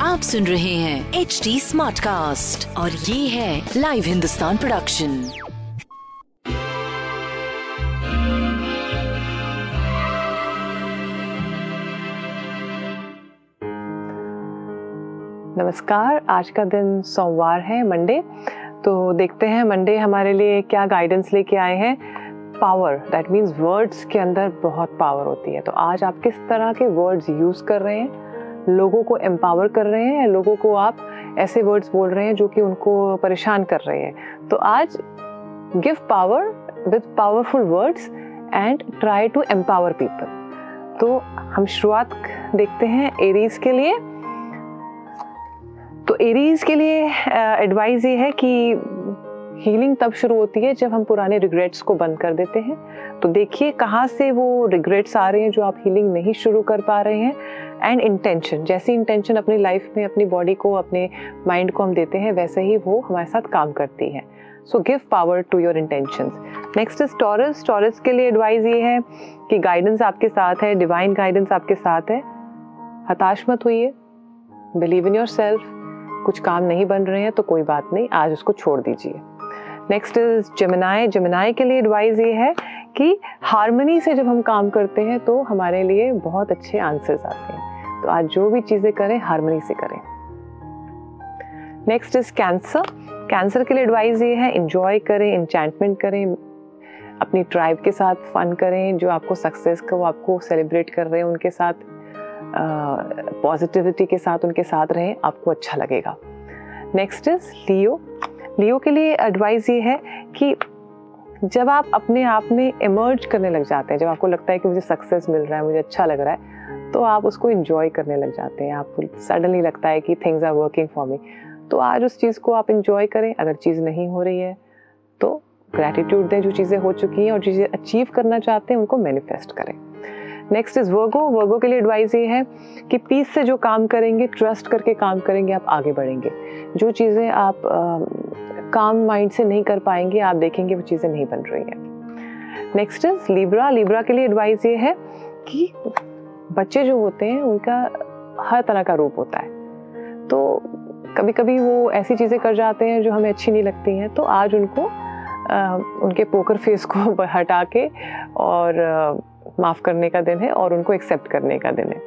आप सुन रहे हैं एच डी स्मार्ट कास्ट और ये है लाइव हिंदुस्तान प्रोडक्शन नमस्कार आज का दिन सोमवार है मंडे तो देखते हैं मंडे हमारे लिए क्या गाइडेंस लेके आए हैं। पावर दैट मीन्स वर्ड्स के अंदर बहुत पावर होती है। तो आज आप किस तरह के वर्ड्स यूज़ कर रहे हैं? लोगों को एम्पावर कर रहे हैं लोगों को आप ऐसे वर्ड्स बोल रहे हैं जो कि उनको परेशान कर रहे हैं? तो आज give power with powerful words and try to empower people तो हम शुरुआत देखते हैं एरीज के लिए। तो एरीज के लिए एडवाइस ये है कि हीलिंग तब शुरू होती है जब हम पुराने रिग्रेट्स को बंद कर देते हैं। तो देखिए कहाँ से वो रिग्रेट्स आ रहे हैं जो आप हीलिंग नहीं शुरू कर पा रहे हैं। एंड इंटेंशन जैसी इंटेंशन अपनी लाइफ में, अपनी बॉडी को, अपने माइंड को हम देते हैं, वैसे ही वो हमारे साथ काम करती है। So give power to your intention next is Taurus Taurus के लिए एडवाइस ये है कि गाइडेंस आपके साथ है डिवाइन गाइडेंस आपके साथ है। हताश मत होइए। बिलीव इन योर सेल्फ कुछ काम नहीं बन रहे हैं तो कोई बात नहीं, आज उसको छोड़ दीजिए। नेक्स्ट इज़ जमनाए जमनाए के लिए एडवाइस ये है कि हारमोनी से जब हम काम करते हैं तो हमारे लिए बहुत अच्छे आंसर्स आते हैं। तो आज जो भी चीज़ें करें हारमोनी से करें। नेक्स्ट इज़ कैंसर कैंसर के लिए एडवाइस ये है इंजॉय करें इंचैंटमेंट करें, अपनी ट्राइब के साथ फन करें, जो आपको सक्सेस को आपको सेलिब्रेट कर रहे हैं उनके साथ पॉजिटिविटी के साथ उनके साथ रहें, आपको अच्छा लगेगा। नेक्स्ट इज़ लियो लियो के लिए एडवाइस ये है कि जब आप अपने आप में इमर्ज करने लग जाते हैं, जब आपको लगता है कि मुझे सक्सेस मिल रहा है, मुझे अच्छा लग रहा है तो आप उसको इन्जॉय करने लग जाते हैं। आपको सडनली लगता है कि things are working for me तो आज उस चीज़ को आप इंजॉय करें। अगर चीज़ नहीं हो रही है तो ग्रैटिट्यूड दें जो चीज़ें हो चुकी हैं और चीज़ें अचीव करना चाहते हैं, उनको मैनिफेस्ट करें। नेक्स्ट इज़ वर्गो वर्गो के लिए एडवाइस ये है कि पीस से जो काम करेंगे ट्रस्ट करके काम करेंगे आप आगे बढ़ेंगे। जो चीज़ें आप काम माइंड से नहीं कर पाएँगे आप देखेंगे वो चीज़ें नहीं बन रही हैं। नेक्स्ट इज़ लिब्रा लिब्रा के लिए एडवाइस ये है कि बच्चे जो होते हैं उनका हर तरह का रूप होता है। तो कभी कभी वो ऐसी चीज़ें कर जाते हैं जो हमें अच्छी नहीं लगती हैं तो आज उनको आ, उनके पोकर फेस को हटा के और माफ़ करने का दिन है और उनको एक्सेप्ट करने का दिन है।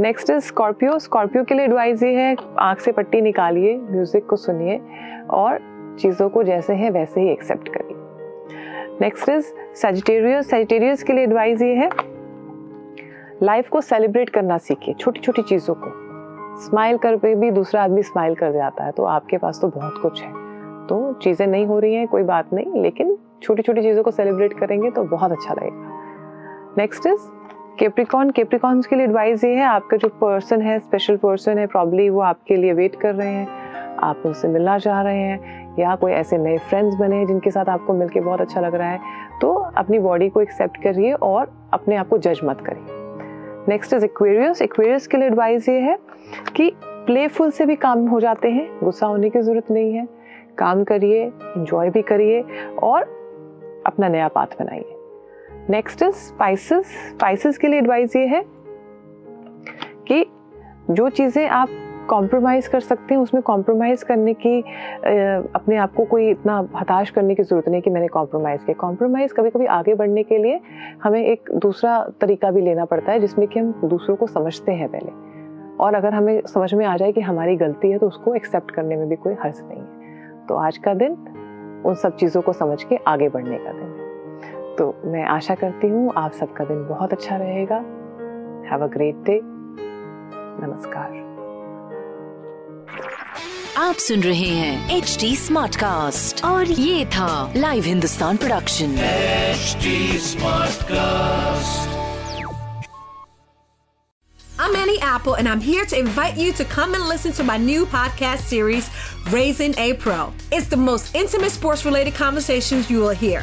नेक्स्ट इज़ स्कॉर्पियो स्कॉर्पियो के लिए एडवाइस ये है, आँख से पट्टी निकालिए म्यूज़िक को सुनिए और चीज़ों को जैसे हैं वैसे ही एक्सेप्ट करिए। नेक्स्ट इज़ सेजिटेरियस सेजिटेरियस के लिए एडवाइस ये है लाइफ को सेलिब्रेट करना सीखिए छोटी छोटी चीज़ों को। स्माइल कर पे भी दूसरा आदमी स्माइल कर जाता है तो आपके पास तो बहुत कुछ है। तो चीज़ें नहीं हो रही हैं, कोई बात नहीं, लेकिन छोटी छोटी चीज़ों को सेलिब्रेट करेंगे तो बहुत अच्छा लगेगा। नेक्स्ट इज़ केप्रिकॉन केप्रिकॉन्स के लिए एडवाइस ये है, आपका जो पर्सन है स्पेशल पर्सन है प्रॉब्ली वो आपके लिए वेट कर रहे हैं, आप उनसे मिलना चाह रहे हैं, या कोई ऐसे नए फ्रेंड्स बने हैं जिनके साथ आपको मिलके बहुत अच्छा लग रहा है तो अपनी बॉडी को एक्सेप्ट करिए और अपने आप को जज मत करिए। नेक्स्ट इज़ एक्वेरियस एक्वेरियस के लिए एडवाइस ये है कि प्लेफुल से भी काम हो जाते हैं, गुस्सा होने की ज़रूरत नहीं है। काम करिए इंजॉय भी करिए और अपना नया पाथ बनाइए। नेक्स्ट इज़ स्पाइसेस स्पाइसेस के लिए एडवाइस ये है कि जो चीज़ें आप कॉम्प्रोमाइज़ कर सकते हैं, उसमें कॉम्प्रोमाइज़ करने की अपने आप को कोई इतना हताश करने की ज़रूरत नहीं कि मैंने कॉम्प्रोमाइज़ किया। कॉम्प्रोमाइज़ कभी कभी आगे बढ़ने के लिए हमें एक दूसरा तरीका भी लेना पड़ता है, जिसमें कि हम दूसरों को समझते हैं पहले। और अगर हमें समझ में आ जाए कि हमारी गलती है तो उसको एक्सेप्ट करने में भी कोई हर्ज नहीं है। तो आज का दिन उन सब चीज़ों को समझ के आगे बढ़ने का दिन है। तो मैं आशा करती हूँ आप सबका दिन बहुत अच्छा रहेगा। हैव अ ग्रेट डे नमस्कार। आप सुन रहे हैं एच डी स्मार्ट कास्ट और ये था Live Hindustan production Smart Cast I'm Annie Apple, and I'm here to invite you to come and listen to my new podcast series, Raising a Pro. It's the most intimate sports related conversations you will hear.